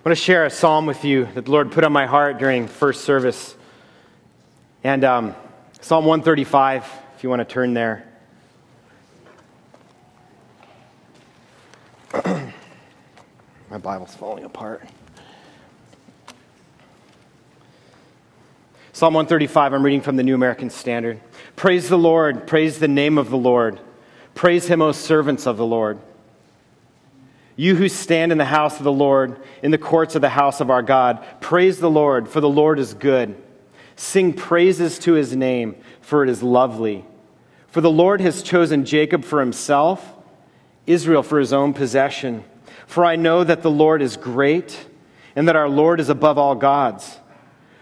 I want to share a psalm with you that the Lord put on my heart during first service. And um, Psalm 135, if you want to turn there. my Bible's falling apart. Psalm 135, I'm reading from the New American Standard. Praise the Lord, praise the name of the Lord. Praise him, O servants of the Lord. You who stand in the house of the Lord, in the courts of the house of our God, praise the Lord, for the Lord is good. Sing praises to his name, for it is lovely. For the Lord has chosen Jacob for himself, Israel for his own possession. For I know that the Lord is great, and that our Lord is above all gods.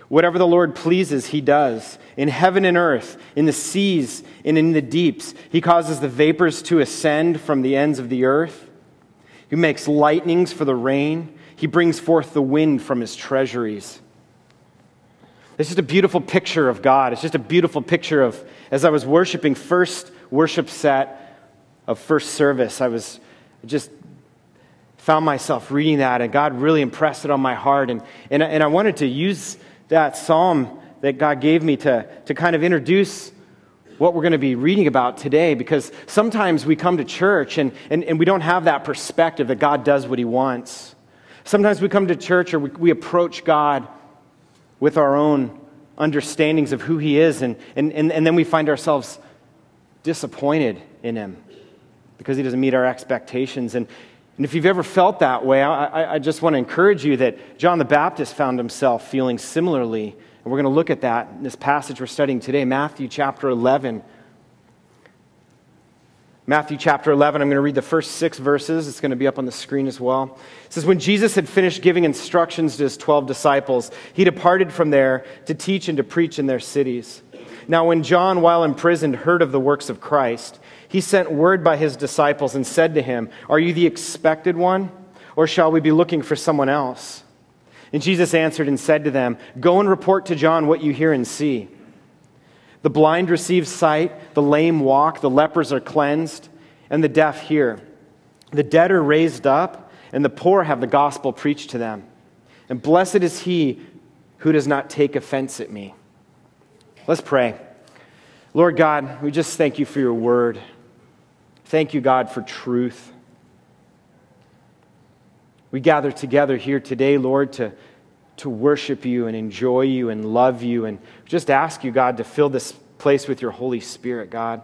Whatever the Lord pleases, he does. In heaven and earth, in the seas, and in the deeps, he causes the vapors to ascend from the ends of the earth. He makes lightnings for the rain. He brings forth the wind from his treasuries. It's just a beautiful picture of God. It's just a beautiful picture of, as I was worshiping first worship set of first service, I was just found myself reading that, and God really impressed it on my heart. And, and, and I wanted to use that psalm that God gave me to, to kind of introduce what we're going to be reading about today because sometimes we come to church and, and, and we don't have that perspective that God does what he wants. Sometimes we come to church or we, we approach God with our own understandings of who he is, and, and, and, and then we find ourselves disappointed in him because he doesn't meet our expectations. And, and if you've ever felt that way, I, I just want to encourage you that John the Baptist found himself feeling similarly we're going to look at that in this passage we're studying today, Matthew chapter 11. Matthew chapter 11, I'm going to read the first six verses. It's going to be up on the screen as well. It says, When Jesus had finished giving instructions to his 12 disciples, he departed from there to teach and to preach in their cities. Now, when John, while imprisoned, heard of the works of Christ, he sent word by his disciples and said to him, Are you the expected one, or shall we be looking for someone else? And Jesus answered and said to them, Go and report to John what you hear and see. The blind receive sight, the lame walk, the lepers are cleansed, and the deaf hear. The dead are raised up, and the poor have the gospel preached to them. And blessed is he who does not take offense at me. Let's pray. Lord God, we just thank you for your word. Thank you, God, for truth. We gather together here today, Lord, to, to worship you and enjoy you and love you and just ask you, God, to fill this place with your Holy Spirit, God.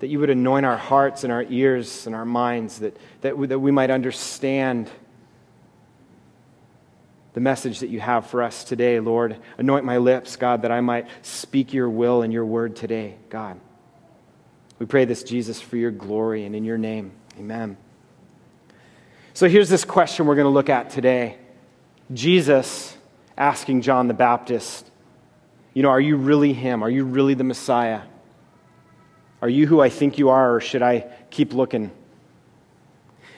That you would anoint our hearts and our ears and our minds, that, that, we, that we might understand the message that you have for us today, Lord. Anoint my lips, God, that I might speak your will and your word today, God. We pray this, Jesus, for your glory and in your name. Amen. So here's this question we're going to look at today Jesus asking John the Baptist, You know, are you really him? Are you really the Messiah? Are you who I think you are, or should I keep looking?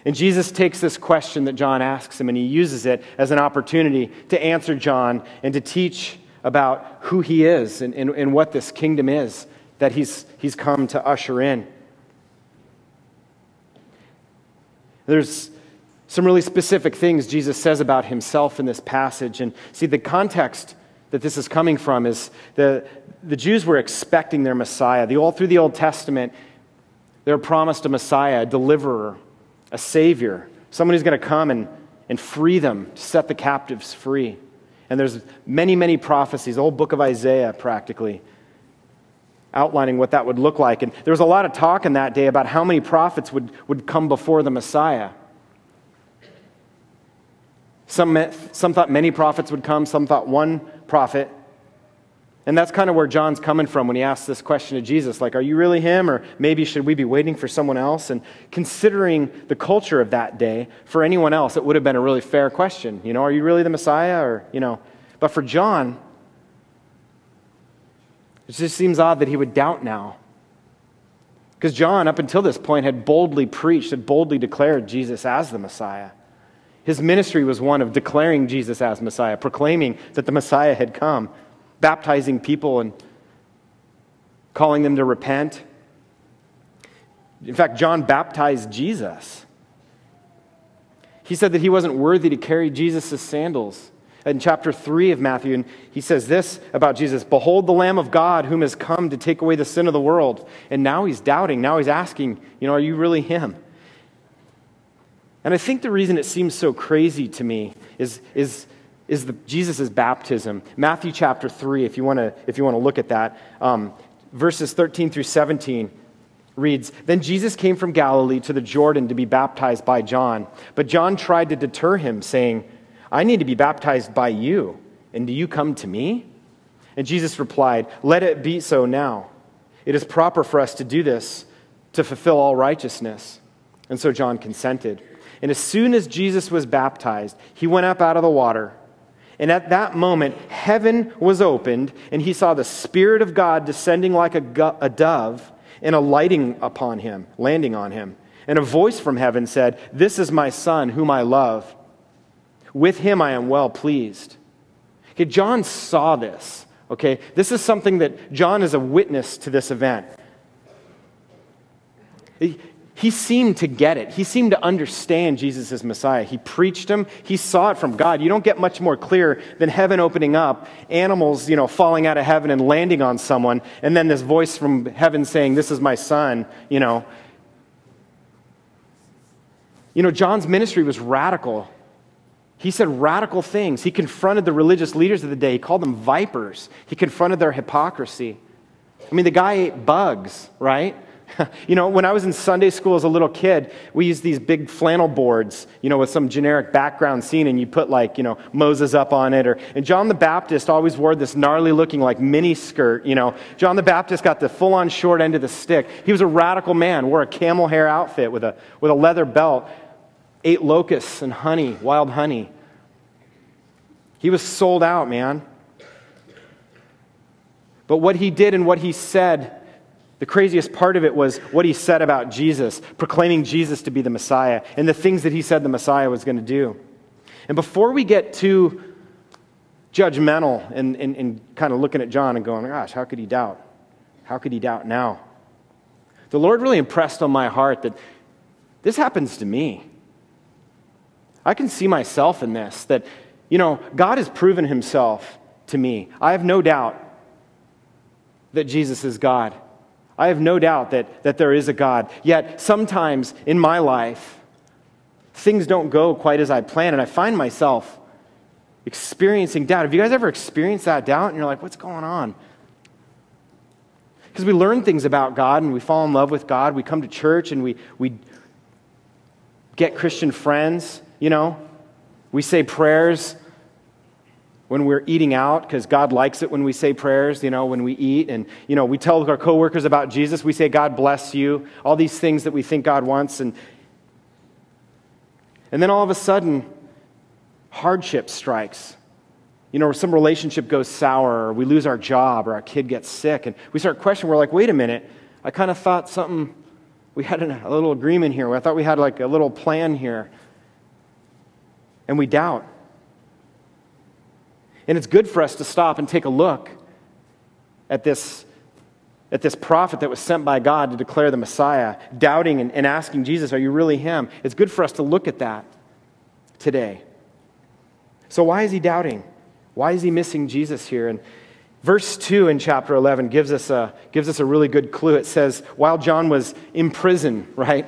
And Jesus takes this question that John asks him and he uses it as an opportunity to answer John and to teach about who he is and, and, and what this kingdom is that he's, he's come to usher in. There's some really specific things Jesus says about himself in this passage. And see, the context that this is coming from is the, the Jews were expecting their Messiah. The, all through the Old Testament, they were promised a Messiah, a deliverer, a Savior, someone who's going to come and, and free them, set the captives free. And there's many, many prophecies, the whole book of Isaiah practically, outlining what that would look like. And there was a lot of talk in that day about how many prophets would, would come before the Messiah. Some, some thought many prophets would come, some thought one prophet. And that's kind of where John's coming from when he asks this question to Jesus like, are you really him? Or maybe should we be waiting for someone else? And considering the culture of that day, for anyone else, it would have been a really fair question. You know, are you really the Messiah? Or, you know, but for John, it just seems odd that he would doubt now. Because John, up until this point, had boldly preached, had boldly declared Jesus as the Messiah. His ministry was one of declaring Jesus as Messiah, proclaiming that the Messiah had come, baptizing people and calling them to repent. In fact, John baptized Jesus. He said that he wasn't worthy to carry Jesus' sandals. In chapter 3 of Matthew, and he says this about Jesus Behold the Lamb of God whom has come to take away the sin of the world. And now he's doubting. Now he's asking, you know, are you really him? And I think the reason it seems so crazy to me is, is, is Jesus' baptism. Matthew chapter 3, if you want to if you want to look at that, um, verses 13 through 17 reads Then Jesus came from Galilee to the Jordan to be baptized by John. But John tried to deter him, saying, I need to be baptized by you, and do you come to me? And Jesus replied, Let it be so now. It is proper for us to do this to fulfill all righteousness. And so John consented. And as soon as Jesus was baptized, he went up out of the water. And at that moment, heaven was opened, and he saw the Spirit of God descending like a, a dove and alighting upon him, landing on him. And a voice from heaven said, This is my Son, whom I love. With him I am well pleased. Okay, John saw this. Okay, this is something that John is a witness to this event. He seemed to get it. He seemed to understand Jesus as Messiah. He preached him. He saw it from God. You don't get much more clear than heaven opening up, animals, you know, falling out of heaven and landing on someone, and then this voice from heaven saying, "This is my son," you know. You know, John's ministry was radical. He said radical things. He confronted the religious leaders of the day. He called them vipers. He confronted their hypocrisy. I mean, the guy ate bugs, right? you know, when I was in Sunday school as a little kid, we used these big flannel boards, you know, with some generic background scene, and you put like, you know, Moses up on it. Or, and John the Baptist always wore this gnarly looking like mini skirt, you know. John the Baptist got the full on short end of the stick. He was a radical man, wore a camel hair outfit with a, with a leather belt ate locusts and honey, wild honey. He was sold out, man. But what he did and what he said, the craziest part of it was what he said about Jesus, proclaiming Jesus to be the Messiah, and the things that he said the Messiah was going to do. And before we get too judgmental and, and, and kind of looking at John and going, gosh, how could he doubt? How could he doubt now? The Lord really impressed on my heart that this happens to me. I can see myself in this that, you know, God has proven himself to me. I have no doubt that Jesus is God. I have no doubt that, that there is a God. Yet, sometimes in my life, things don't go quite as I plan, and I find myself experiencing doubt. Have you guys ever experienced that doubt? And you're like, what's going on? Because we learn things about God and we fall in love with God. We come to church and we, we get Christian friends you know, we say prayers when we're eating out because God likes it when we say prayers, you know, when we eat. And, you know, we tell our coworkers about Jesus. We say, God bless you. All these things that we think God wants. And, and then all of a sudden, hardship strikes. You know, some relationship goes sour, or we lose our job, or our kid gets sick. And we start questioning, we're like, wait a minute, I kind of thought something, we had a little agreement here. I thought we had like a little plan here and we doubt. And it's good for us to stop and take a look at this, at this prophet that was sent by God to declare the Messiah, doubting and, and asking Jesus, Are you really him? It's good for us to look at that today. So, why is he doubting? Why is he missing Jesus here? And verse 2 in chapter 11 gives us a, gives us a really good clue. It says, While John was in prison, right?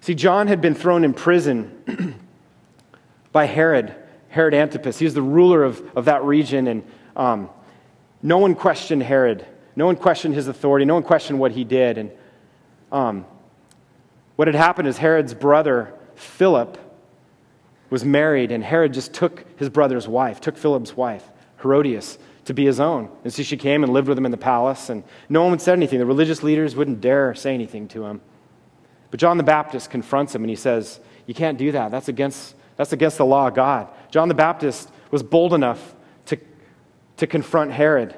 See, John had been thrown in prison by Herod, Herod Antipas. He was the ruler of, of that region, and um, no one questioned Herod. No one questioned his authority. No one questioned what he did. And um, what had happened is Herod's brother, Philip, was married, and Herod just took his brother's wife, took Philip's wife, Herodias, to be his own. And so she came and lived with him in the palace, and no one said anything. The religious leaders wouldn't dare say anything to him. But John the Baptist confronts him and he says, You can't do that. That's against, that's against the law of God. John the Baptist was bold enough to, to confront Herod.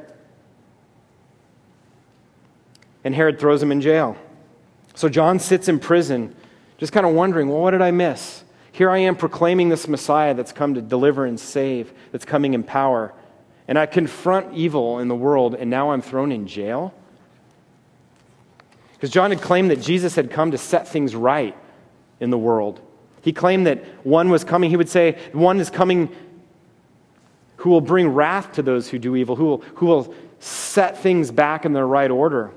And Herod throws him in jail. So John sits in prison, just kind of wondering, well, what did I miss? Here I am proclaiming this Messiah that's come to deliver and save, that's coming in power. And I confront evil in the world, and now I'm thrown in jail? Because John had claimed that Jesus had come to set things right in the world. He claimed that one was coming, he would say, one is coming who will bring wrath to those who do evil, who will, who will set things back in their right order.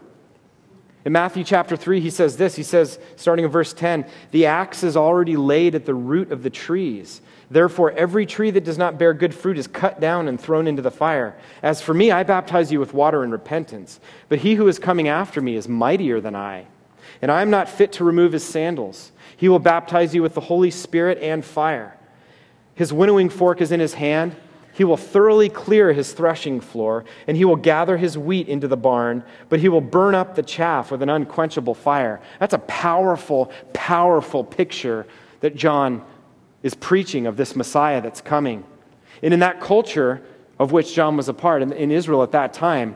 In Matthew chapter 3, he says this. He says, starting in verse 10, the axe is already laid at the root of the trees. Therefore, every tree that does not bear good fruit is cut down and thrown into the fire. As for me, I baptize you with water and repentance. But he who is coming after me is mightier than I, and I am not fit to remove his sandals. He will baptize you with the Holy Spirit and fire. His winnowing fork is in his hand he will thoroughly clear his threshing floor, and he will gather his wheat into the barn, but he will burn up the chaff with an unquenchable fire. That's a powerful, powerful picture that John is preaching of this Messiah that's coming. And in that culture of which John was a part, in, Israel at that time,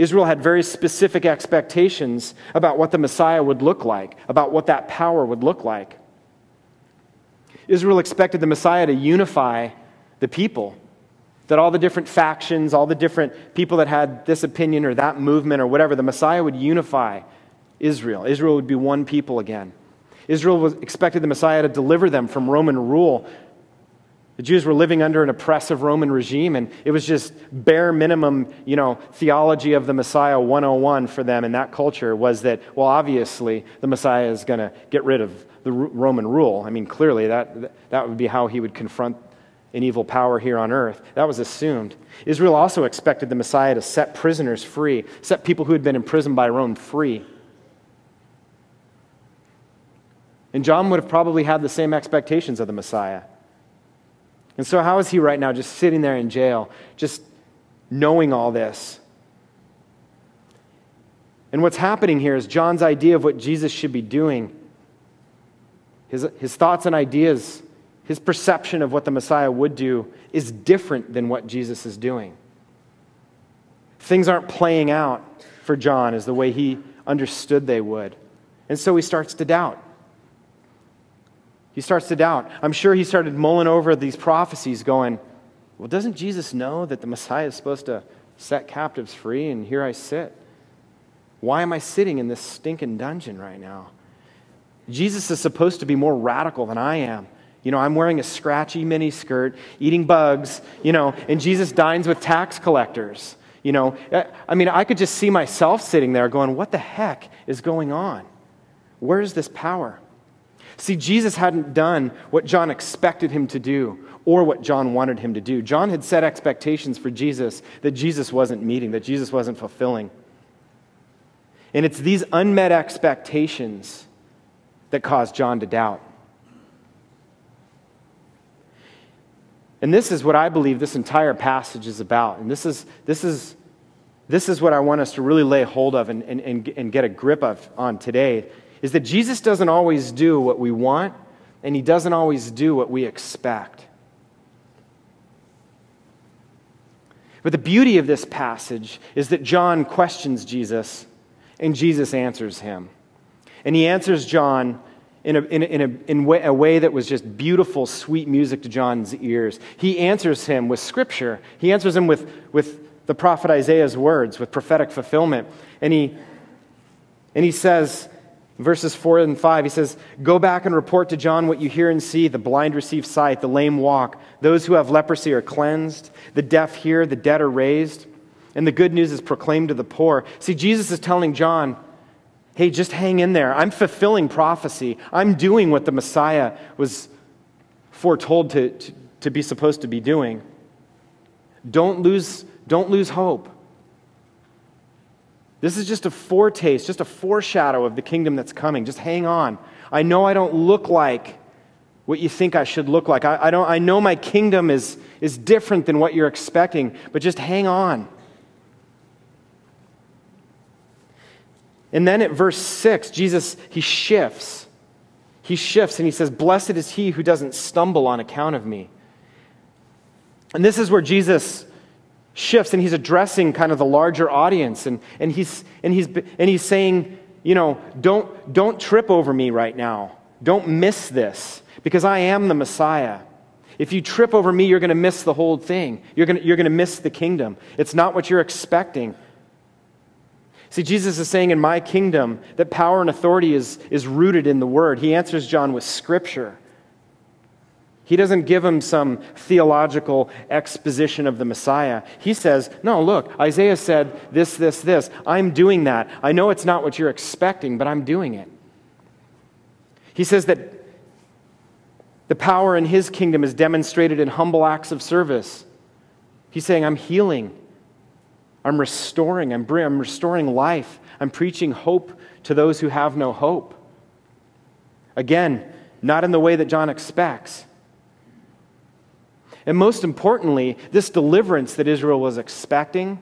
Israel had very specific expectations about what the Messiah would look like, about what that power would look like. Israel expected the Messiah to unify the people. That all the different factions, all the different people that had this opinion or that movement or whatever, the Messiah would unify Israel. Israel would be one people again. Israel was expected the Messiah to deliver them from Roman rule. The Jews were living under an oppressive Roman regime, and it was just bare minimum, you know, theology of the Messiah 101 for them in that culture was that, well, obviously, the Messiah is going to get rid of the Roman rule. I mean, clearly, that, that would be how he would confront an evil power here on earth. That was assumed. Israel also expected the Messiah to set prisoners free, set people who had been imprisoned by Rome free. And John would have probably had the same expectations of the Messiah. And so, how is he right now, just sitting there in jail, just knowing all this? And what's happening here is John's idea of what Jesus should be doing, his, his thoughts and ideas his perception of what the Messiah would do is different than what Jesus is doing. Things aren't playing out for John as the way he understood they would. And so he starts to doubt. He starts to doubt. I'm sure he started mulling over these prophecies, going, Well, doesn't Jesus know that the Messiah is supposed to set captives free, and here I sit? Why am I sitting in this stinking dungeon right now? Jesus is supposed to be more radical than I am. You know, I'm wearing a scratchy mini skirt, eating bugs, you know, and Jesus dines with tax collectors. You know, I mean, I could just see myself sitting there going, what the heck is going on? Where is this power? See, Jesus hadn't done what John expected him to do or what John wanted him to do. John had set expectations for Jesus that Jesus wasn't meeting, that Jesus wasn't fulfilling. And it's these unmet expectations that caused John to doubt. And this is what I believe this entire passage is about. And this is, this is, this is what I want us to really lay hold of and, and, and get a grip of on today is that Jesus doesn't always do what we want, and he doesn't always do what we expect. But the beauty of this passage is that John questions Jesus, and Jesus answers him. And he answers John in a, in, a, in, a, in a way that was just beautiful, sweet music to John's ears. He answers him with scripture. He answers him with, with the prophet Isaiah's words, with prophetic fulfillment. And he, and he says, verses 4 and 5, he says, Go back and report to John what you hear and see. The blind receive sight, the lame walk, those who have leprosy are cleansed, the deaf hear, the dead are raised, and the good news is proclaimed to the poor. See, Jesus is telling John, hey, just hang in there. I'm fulfilling prophecy. I'm doing what the Messiah was foretold to, to, to be supposed to be doing. Don't lose, don't lose hope. This is just a foretaste, just a foreshadow of the kingdom that's coming. Just hang on. I know I don't look like what you think I should look like. I, I, don't, I know my kingdom is, is different than what you're expecting, but just hang on. And then at verse 6, Jesus, he shifts. He shifts and he says, Blessed is he who doesn't stumble on account of me. And this is where Jesus shifts and he's addressing kind of the larger audience. And, and, he's, and, he's, and he's saying, you know, don't, don't trip over me right now. Don't miss this because I am the Messiah. If you trip over me, you're going to miss the whole thing. You're going you're to miss the kingdom. It's not what you're expecting. See, Jesus is saying in my kingdom that power and authority is, is rooted in the Word. He answers John with Scripture. He doesn't give him some theological exposition of the Messiah. He says, No, look, Isaiah said this, this, this. I'm doing that. I know it's not what you're expecting, but I'm doing it. He says that the power in his kingdom is demonstrated in humble acts of service. He's saying, I'm healing. I'm restoring. I'm, I'm restoring life. I'm preaching hope to those who have no hope. Again, not in the way that John expects. And most importantly, this deliverance that Israel was expecting,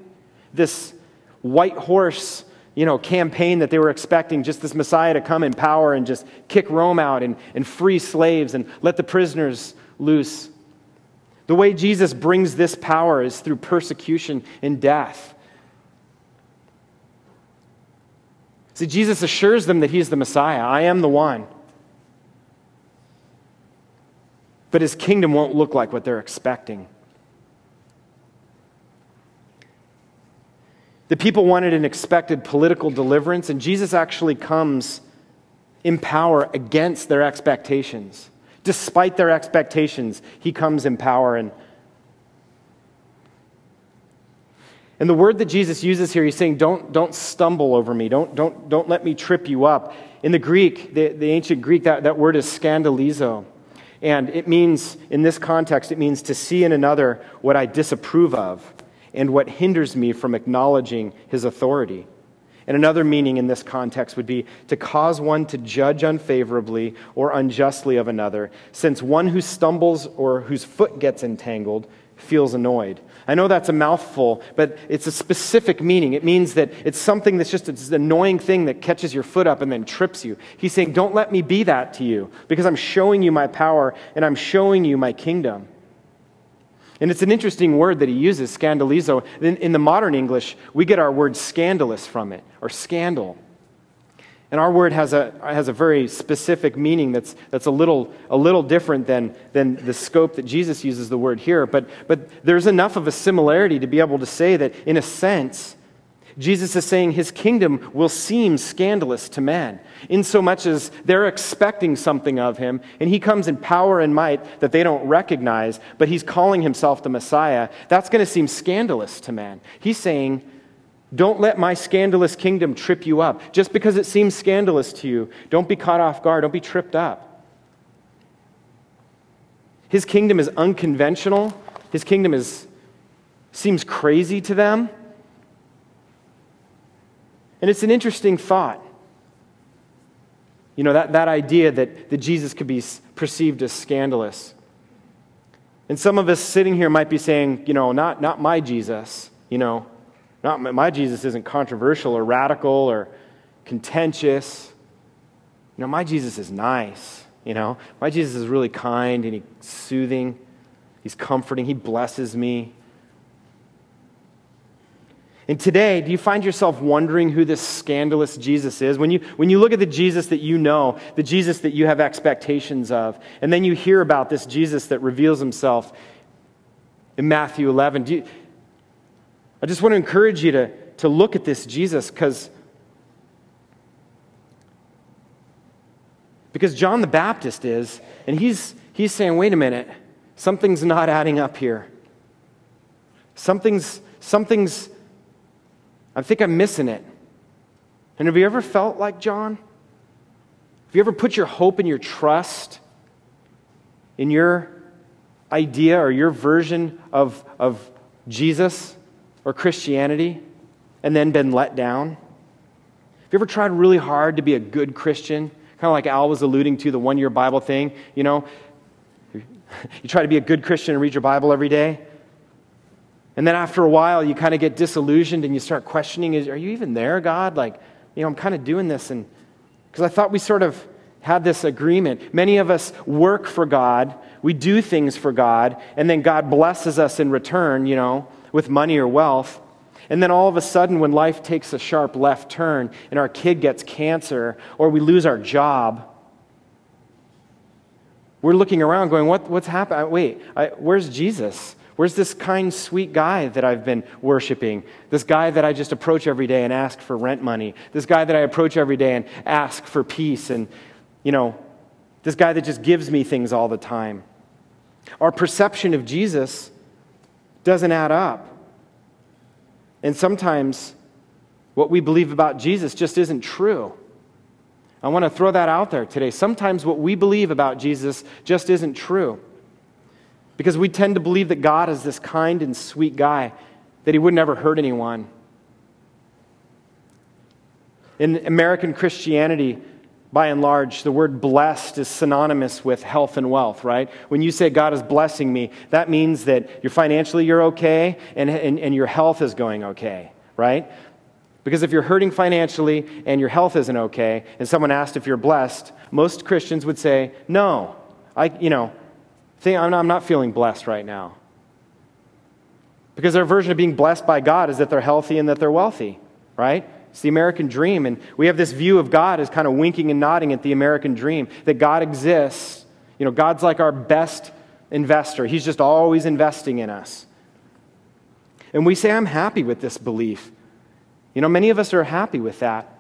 this white horse you know, campaign that they were expecting, just this Messiah to come in power and just kick Rome out and, and free slaves and let the prisoners loose. The way Jesus brings this power is through persecution and death. See, Jesus assures them that he's the Messiah. I am the one. But his kingdom won't look like what they're expecting. The people wanted an expected political deliverance, and Jesus actually comes in power against their expectations. Despite their expectations, he comes in power. And, and the word that Jesus uses here, he's saying, don't, don't stumble over me. Don't, don't, don't let me trip you up. In the Greek, the, the ancient Greek, that, that word is scandalizo. And it means, in this context, it means to see in another what I disapprove of and what hinders me from acknowledging his authority. And another meaning in this context would be to cause one to judge unfavorably or unjustly of another, since one who stumbles or whose foot gets entangled feels annoyed. I know that's a mouthful, but it's a specific meaning. It means that it's something that's just an annoying thing that catches your foot up and then trips you. He's saying, Don't let me be that to you, because I'm showing you my power and I'm showing you my kingdom. And it's an interesting word that he uses, scandalizo. In, in, the modern English, we get our word scandalous from it, or scandal. And our word has a, has a very specific meaning that's, that's a, little, a little different than, than the scope that Jesus uses the word here. But, but there's enough of a similarity to be able to say that, in a sense, Jesus is saying his kingdom will seem scandalous to men, insomuch as they're expecting something of him, and he comes in power and might that they don't recognize, but he's calling himself the Messiah. That's going to seem scandalous to men. He's saying, Don't let my scandalous kingdom trip you up. Just because it seems scandalous to you, don't be caught off guard, don't be tripped up. His kingdom is unconventional, his kingdom is, seems crazy to them. And it's an interesting thought. You know, that, that idea that, that Jesus could be perceived as scandalous. And some of us sitting here might be saying, you know, not, not my Jesus, you know, not my, Jesus isn't controversial or radical or contentious. You know, my Jesus is nice, you know. My Jesus is really kind and he's soothing, he's comforting, he blesses me. And today, do you find yourself wondering who this scandalous Jesus is? When you, when you look at the Jesus that you know, the Jesus that you have expectations of, and then you hear about this Jesus that reveals himself in Matthew 11, you, I just want to encourage you to, to look at this Jesus because because John the Baptist is, and he's, he's saying, wait a minute, something's not adding up here. Something's, something's I think I'm missing it. And have you ever felt like John? Have you ever put your hope and your trust in your idea or your version of, of Jesus or Christianity and then been let down? Have you ever tried really hard to be a good Christian? Kind of like Al was alluding to the one year Bible thing. You know, you try to be a good Christian and read your Bible every day. And then after a while, you kind of get disillusioned and you start questioning, are you even there, God? Like, you know, I'm kind of doing this. And because I thought we sort of had this agreement. Many of us work for God, we do things for God, and then God blesses us in return, you know, with money or wealth. And then all of a sudden, when life takes a sharp left turn and our kid gets cancer or we lose our job, we're looking around going, what, What's happened? Wait, I, where's Jesus? Where's this kind, sweet guy that I've been worshiping? This guy that I just approach every day and ask for rent money? This guy that I approach every day and ask for peace? And, you know, this guy that just gives me things all the time? Our perception of Jesus doesn't add up. And sometimes what we believe about Jesus just isn't true. I want to throw that out there today. Sometimes what we believe about Jesus just isn't true. Because we tend to believe that God is this kind and sweet guy, that he would never hurt anyone. In American Christianity, by and large, the word blessed is synonymous with health and wealth, right? When you say God is blessing me, that means that you're financially you're okay and, and, and your health is going okay, right? Because if you're hurting financially and your health isn't okay, and someone asked if you're blessed, most Christians would say, No, I, you know, I'm not feeling blessed right now. Because their version of being blessed by God is that they're healthy and that they're wealthy, right? It's the American dream. And we have this view of God as kind of winking and nodding at the American dream that God exists. You know, God's like our best investor, He's just always investing in us. And we say, I'm happy with this belief. You know, many of us are happy with that.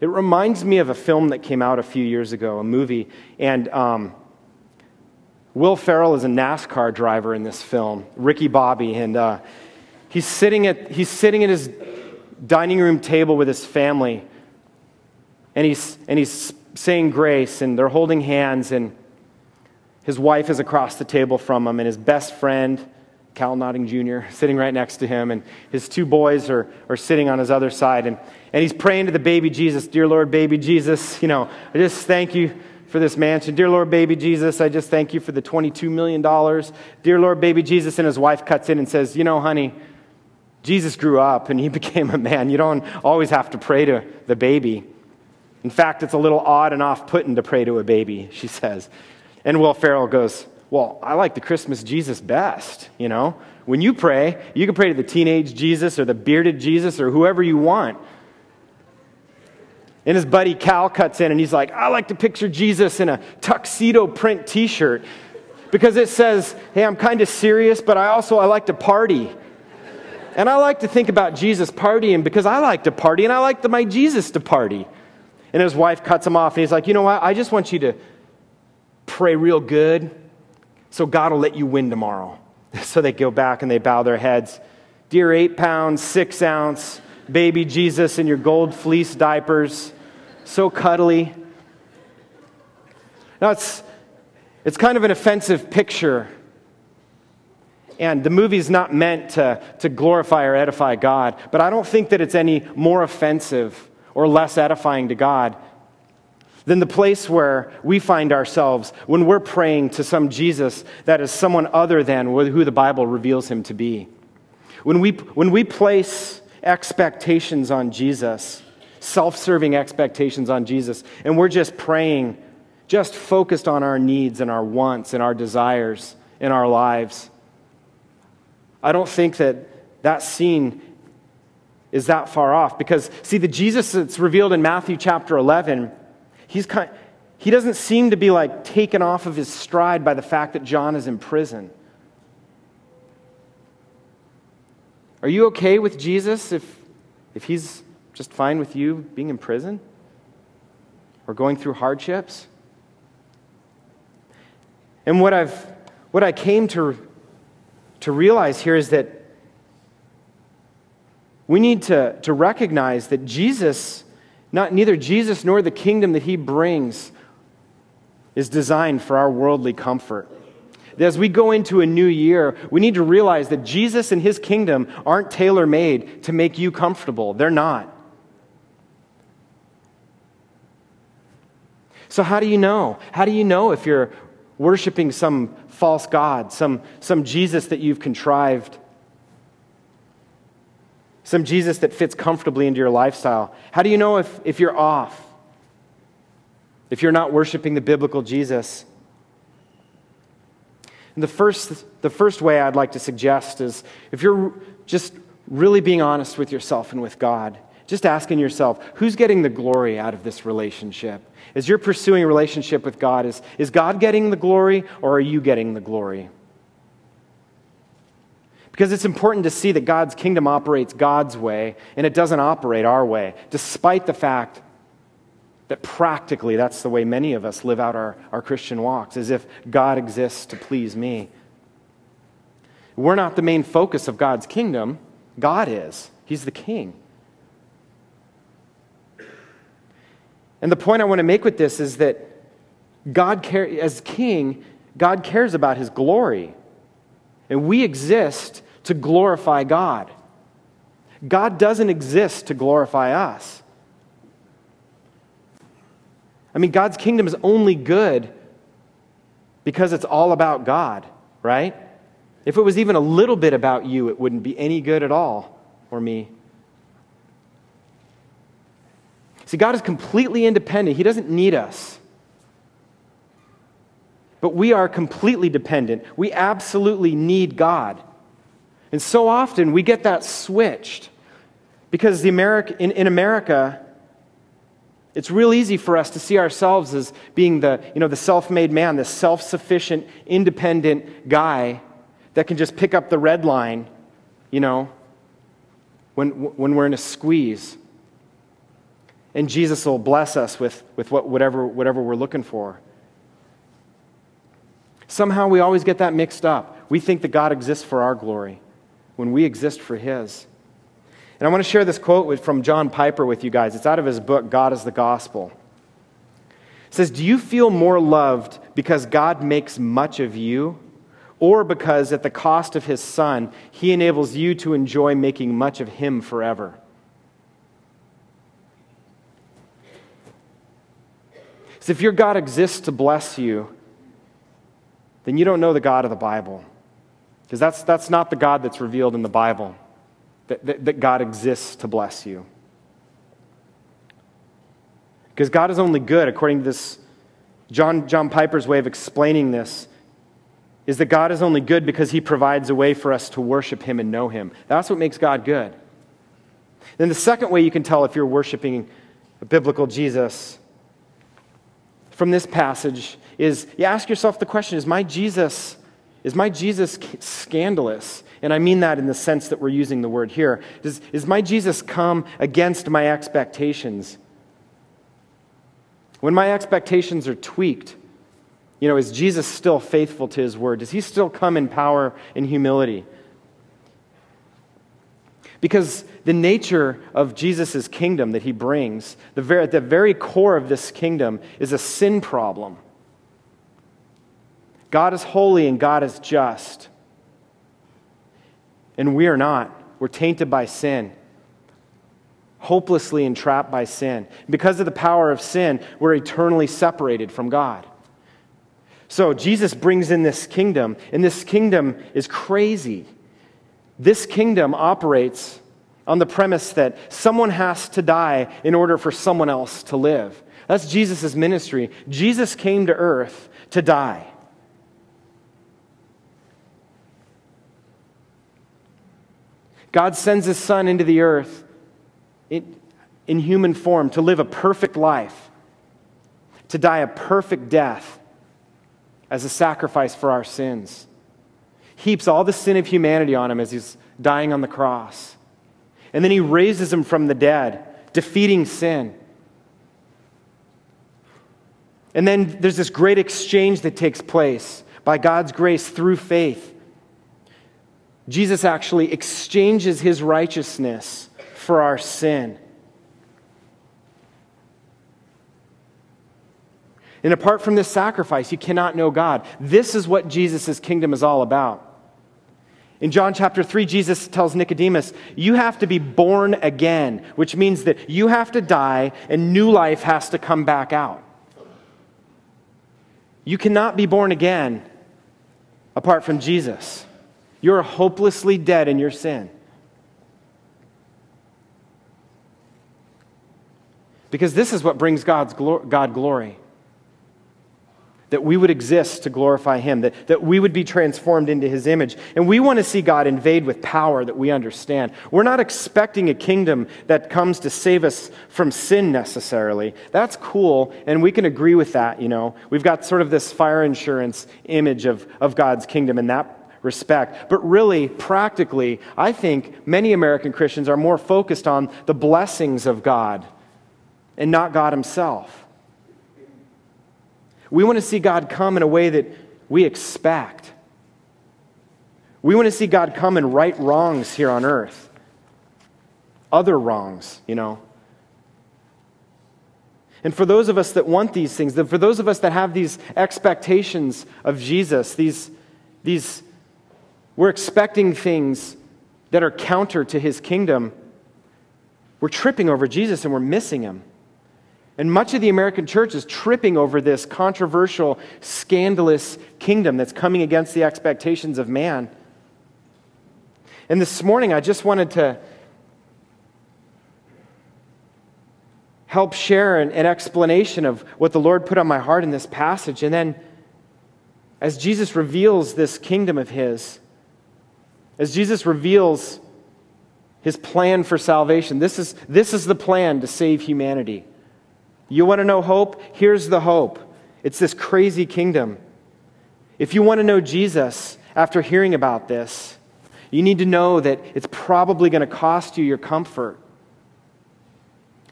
It reminds me of a film that came out a few years ago, a movie, and um, Will Ferrell is a NASCAR driver in this film, Ricky Bobby, and uh, he's sitting at he's sitting at his dining room table with his family, and he's and he's saying grace, and they're holding hands, and his wife is across the table from him, and his best friend Cal Naughton Jr., sitting right next to him, and his two boys are, are sitting on his other side. And, and he's praying to the baby Jesus, Dear Lord, baby Jesus, you know, I just thank you for this mansion. Dear Lord, baby Jesus, I just thank you for the $22 million. Dear Lord, baby Jesus, and his wife cuts in and says, You know, honey, Jesus grew up and he became a man. You don't always have to pray to the baby. In fact, it's a little odd and off putting to pray to a baby, she says. And Will Ferrell goes, well, I like the Christmas Jesus best, you know? When you pray, you can pray to the teenage Jesus or the bearded Jesus or whoever you want. And his buddy Cal cuts in and he's like, I like to picture Jesus in a tuxedo print t shirt because it says, hey, I'm kind of serious, but I also I like to party. And I like to think about Jesus partying because I like to party and I like the, my Jesus to party. And his wife cuts him off and he's like, you know what? I just want you to pray real good so God will let you win tomorrow. So they go back and they bow their heads. Dear eight pounds, six ounce, baby Jesus in your gold fleece diapers, so cuddly. Now it's, it's kind of an offensive picture. And the movie's not meant to, to glorify or edify God, but I don't think that it's any more offensive or less edifying to God than the place where we find ourselves when we're praying to some Jesus that is someone other than who the Bible reveals him to be. When we, when we place expectations on Jesus, self serving expectations on Jesus, and we're just praying, just focused on our needs and our wants and our desires in our lives, I don't think that that scene is that far off because, see, the Jesus that's revealed in Matthew chapter 11 he's kind, he doesn't seem to be like taken off of his stride by the fact that John is in prison. Are you okay with Jesus if, if he's just fine with you being in prison or going through hardships? And what, I've, what I came to, to realize here is that we need to, to recognize that Jesus not, neither Jesus nor the kingdom that he brings is designed for our worldly comfort. As we go into a new year, we need to realize that Jesus and his kingdom aren't tailor made to make you comfortable. They're not. So, how do you know? How do you know if you're worshiping some false God, some, some Jesus that you've contrived some Jesus that fits comfortably into your lifestyle? How do you know if, if you're off? If you're not worshiping the biblical Jesus? And the first, the first way I'd like to suggest is if you're just really being honest with yourself and with God, just asking yourself, who's getting the glory out of this relationship? As you're pursuing a relationship with God, is, is God getting the glory or are you getting the glory? Because it's important to see that God's kingdom operates God's way and it doesn't operate our way, despite the fact that practically that's the way many of us live out our, our Christian walks, as if God exists to please me. We're not the main focus of God's kingdom, God is. He's the king. And the point I want to make with this is that God, care, as king, God cares about his glory. And we exist to glorify God. God doesn't exist to glorify us. I mean, God's kingdom is only good because it's all about God, right? If it was even a little bit about you, it wouldn't be any good at all, or me. See, God is completely independent, He doesn't need us. But we are completely dependent. We absolutely need God. And so often we get that switched because the America, in, in America, it's real easy for us to see ourselves as being the, you know, the self-made man, the self-sufficient, independent guy that can just pick up the red line, you know, when, when we're in a squeeze. And Jesus will bless us with, with what, whatever, whatever we're looking for. Somehow we always get that mixed up. We think that God exists for our glory when we exist for His. And I want to share this quote with, from John Piper with you guys. It's out of his book, God is the Gospel. It says, Do you feel more loved because God makes much of you or because at the cost of his son, he enables you to enjoy making much of him forever. So if your God exists to bless you, then you don't know the God of the Bible. Because that's, that's not the God that's revealed in the Bible, that, that, that God exists to bless you. Because God is only good, according to this John, John Piper's way of explaining this, is that God is only good because he provides a way for us to worship him and know him. That's what makes God good. Then the second way you can tell if you're worshiping a biblical Jesus from this passage is you ask yourself the question is my Jesus is my Jesus scandalous? And I mean that in the sense that we're using the word here. Does, is my Jesus come against my expectations? When my expectations are tweaked, you know, is Jesus still faithful to his word? Does he still come in power and humility? Because the nature of Jesus' kingdom that he brings, the very, at the very core of this kingdom, is a sin problem. God is holy and God is just. And we are not. We're tainted by sin, hopelessly entrapped by sin. Because of the power of sin, we're eternally separated from God. So Jesus brings in this kingdom, and this kingdom is crazy. This kingdom operates on the premise that someone has to die in order for someone else to live. That's Jesus' ministry. Jesus came to earth to die. God sends his son into the earth in, in human form to live a perfect life, to die a perfect death as a sacrifice for our sins. Heaps all the sin of humanity on him as he's dying on the cross. And then he raises him from the dead, defeating sin. And then there's this great exchange that takes place by God's grace through faith. Jesus actually exchanges his righteousness for our sin. And apart from this sacrifice, you cannot know God. This is what Jesus' kingdom is all about. In John chapter 3, Jesus tells Nicodemus, You have to be born again, which means that you have to die and new life has to come back out. You cannot be born again apart from Jesus. You're hopelessly dead in your sin. Because this is what brings God's God glory that we would exist to glorify Him, that, that we would be transformed into His image. And we want to see God invade with power that we understand. We're not expecting a kingdom that comes to save us from sin necessarily. That's cool, and we can agree with that, you know. We've got sort of this fire insurance image of, of God's kingdom, and that respect. But really, practically, I think many American Christians are more focused on the blessings of God and not God Himself. We want to see God come in a way that we expect. We want to see God come and right wrongs here on earth, other wrongs, you know. And for those of us that want these things, for those of us that have these expectations of Jesus, these, these we're expecting things that are counter to his kingdom, we're tripping over Jesus and we're missing him. And much of the American church is tripping over this controversial, scandalous kingdom that's coming against the expectations of man. And this morning, I just wanted to help share an, an, explanation of what the Lord put on my heart in this passage. And then, as Jesus reveals this kingdom of His, as Jesus reveals His plan for salvation, this is, this is the plan to save humanity. You want to know hope? Here's the hope it's this crazy kingdom. If you want to know Jesus after hearing about this, you need to know that it's probably going to cost you your comfort.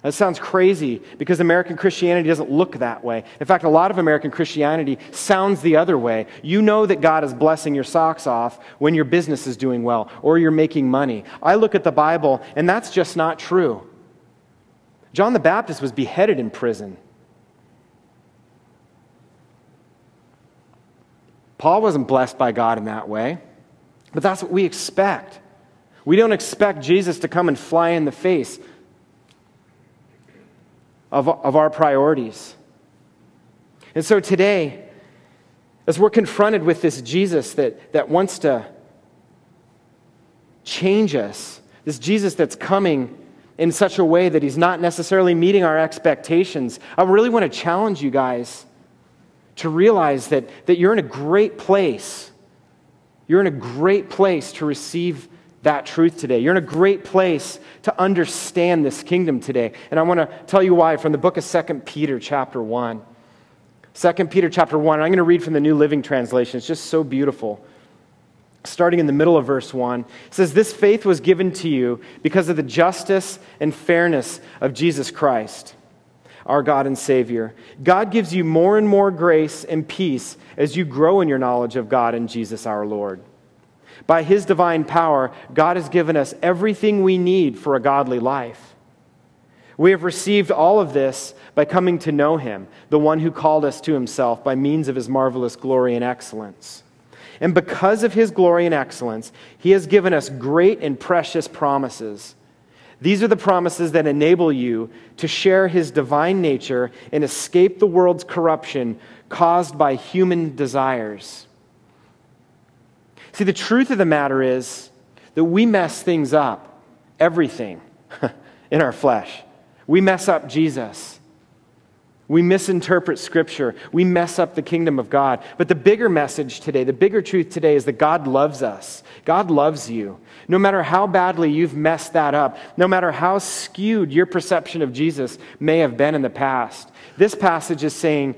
That sounds crazy because American Christianity doesn't look that way. In fact, a lot of American Christianity sounds the other way. You know that God is blessing your socks off when your business is doing well or you're making money. I look at the Bible, and that's just not true. John the Baptist was beheaded in prison. Paul wasn't blessed by God in that way, but that's what we expect. We don't expect Jesus to come and fly in the face of, of our priorities. And so today, as we're confronted with this Jesus that, that wants to change us, this Jesus that's coming in such a way that he's not necessarily meeting our expectations, I really want to challenge you guys to realize that, that you're in a great place. You're in a great place to receive that truth today. You're in a great place to understand this kingdom today. And I want to tell you why from the book of 2 Peter, chapter 1. 2 Peter, chapter 1. I'm going to read from the New Living Translation. It's just so beautiful. Starting in the middle of verse 1, it says, This faith was given to you because of the justice and fairness of Jesus Christ, our God and Savior. God gives you more and more grace and peace as you grow in your knowledge of God and Jesus our Lord. By His divine power, God has given us everything we need for a godly life. We have received all of this by coming to know Him, the one who called us to Himself by means of His marvelous glory and excellence. And because of His glory and excellence, He has given us great and precious promises. These are the promises that enable you to share His divine nature and escape the world's corruption caused by human desires. See, the truth of the matter is that we mess things up, everything, in our flesh. We mess up Jesus. We misinterpret Scripture. We mess up the kingdom of God. But the bigger message today, the bigger truth today is that God loves us. God loves you. No matter how badly you've messed that up, no matter how skewed your perception of Jesus may have been in the past, this passage is saying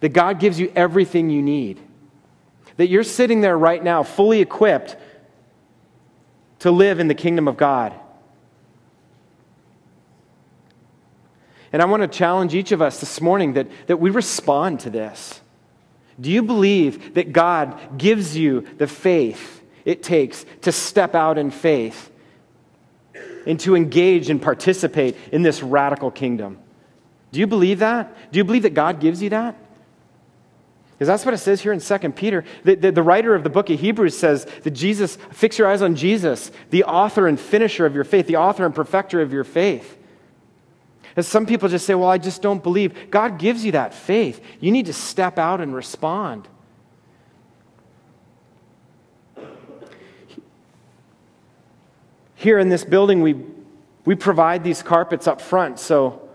that God gives you everything you need that you're sitting there right now, fully equipped to live in the kingdom of God. And I want to challenge each of us this morning that, that we respond to this. Do you believe that God gives you the faith it takes to step out in faith and to engage and participate in this radical kingdom? Do you believe that? Do you believe that God gives you that? Because that's what it says here in 2 Peter. The, the, the, writer of the book of Hebrews says that Jesus, fix your eyes on Jesus, the author and finisher of your faith, the author and perfecter of your faith. As some people just say, well, I just don't believe. God gives you that faith. You need to step out and respond. Here in this building, we, we provide these carpets up front. So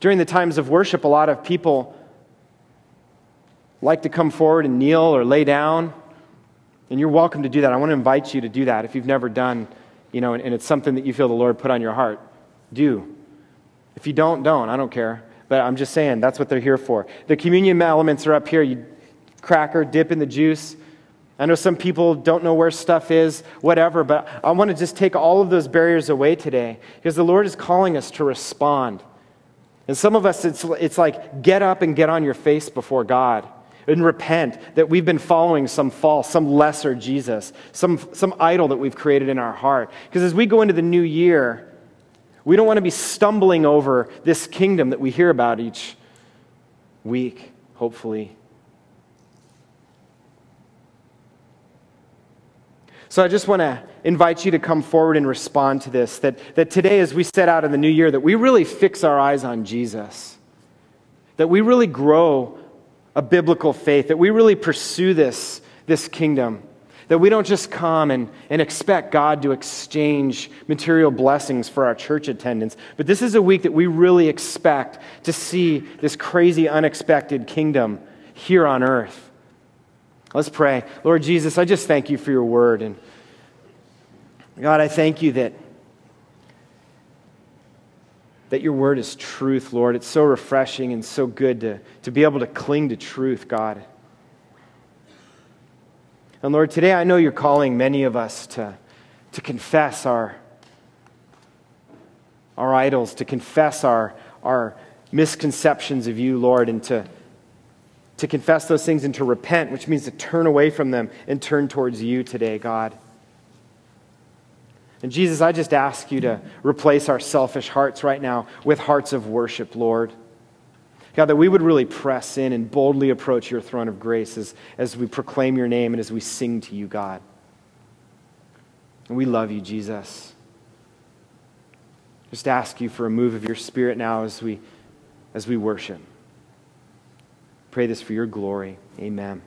during the times of worship, a lot of people like to come forward and kneel or lay down, and you're welcome to do that. I want to invite you to do that if you've never done, you know, and, and it's something that you feel the Lord put on your heart. Do. If you don't, don't. I don't care. But I'm just saying that's what they're here for. The communion elements are up here. You cracker, dip in the juice. I know some people don't know where stuff is, whatever, but I want to just take all of those barriers away today because the Lord is calling us to respond. And some of us, it's, it's like get up and get on your face before God and repent that we've been following some false, some lesser Jesus, some, some idol that we've created in our heart. Because as we go into the new year, we don't want to be stumbling over this kingdom that we hear about each week, hopefully. So I just want to invite you to come forward and respond to this. That, that today, as we set out in the new year, that we really fix our eyes on Jesus. That we really grow a biblical faith, that we really pursue this, this kingdom. That we don't just come and, and expect God to exchange material blessings for our church attendance, but this is a week that we really expect to see this crazy, unexpected kingdom here on earth. Let's pray. Lord Jesus, I just thank you for your word. And God, I thank you that, that your word is truth, Lord. It's so refreshing and so good to, to be able to cling to truth, God. And Lord, today I know you're calling many of us to, to confess our, our idols, to confess our, our misconceptions of you, Lord, and to, to confess those things and to repent, which means to turn away from them and turn towards you today, God. And Jesus, I just ask you to replace our selfish hearts right now with hearts of worship, Lord. God, that we would really press in and boldly approach your throne of grace as, as we proclaim your name and as we sing to you, God. And we love you, Jesus. Just ask you for a move of your spirit now as we, as we worship. Pray this for your glory. Amen.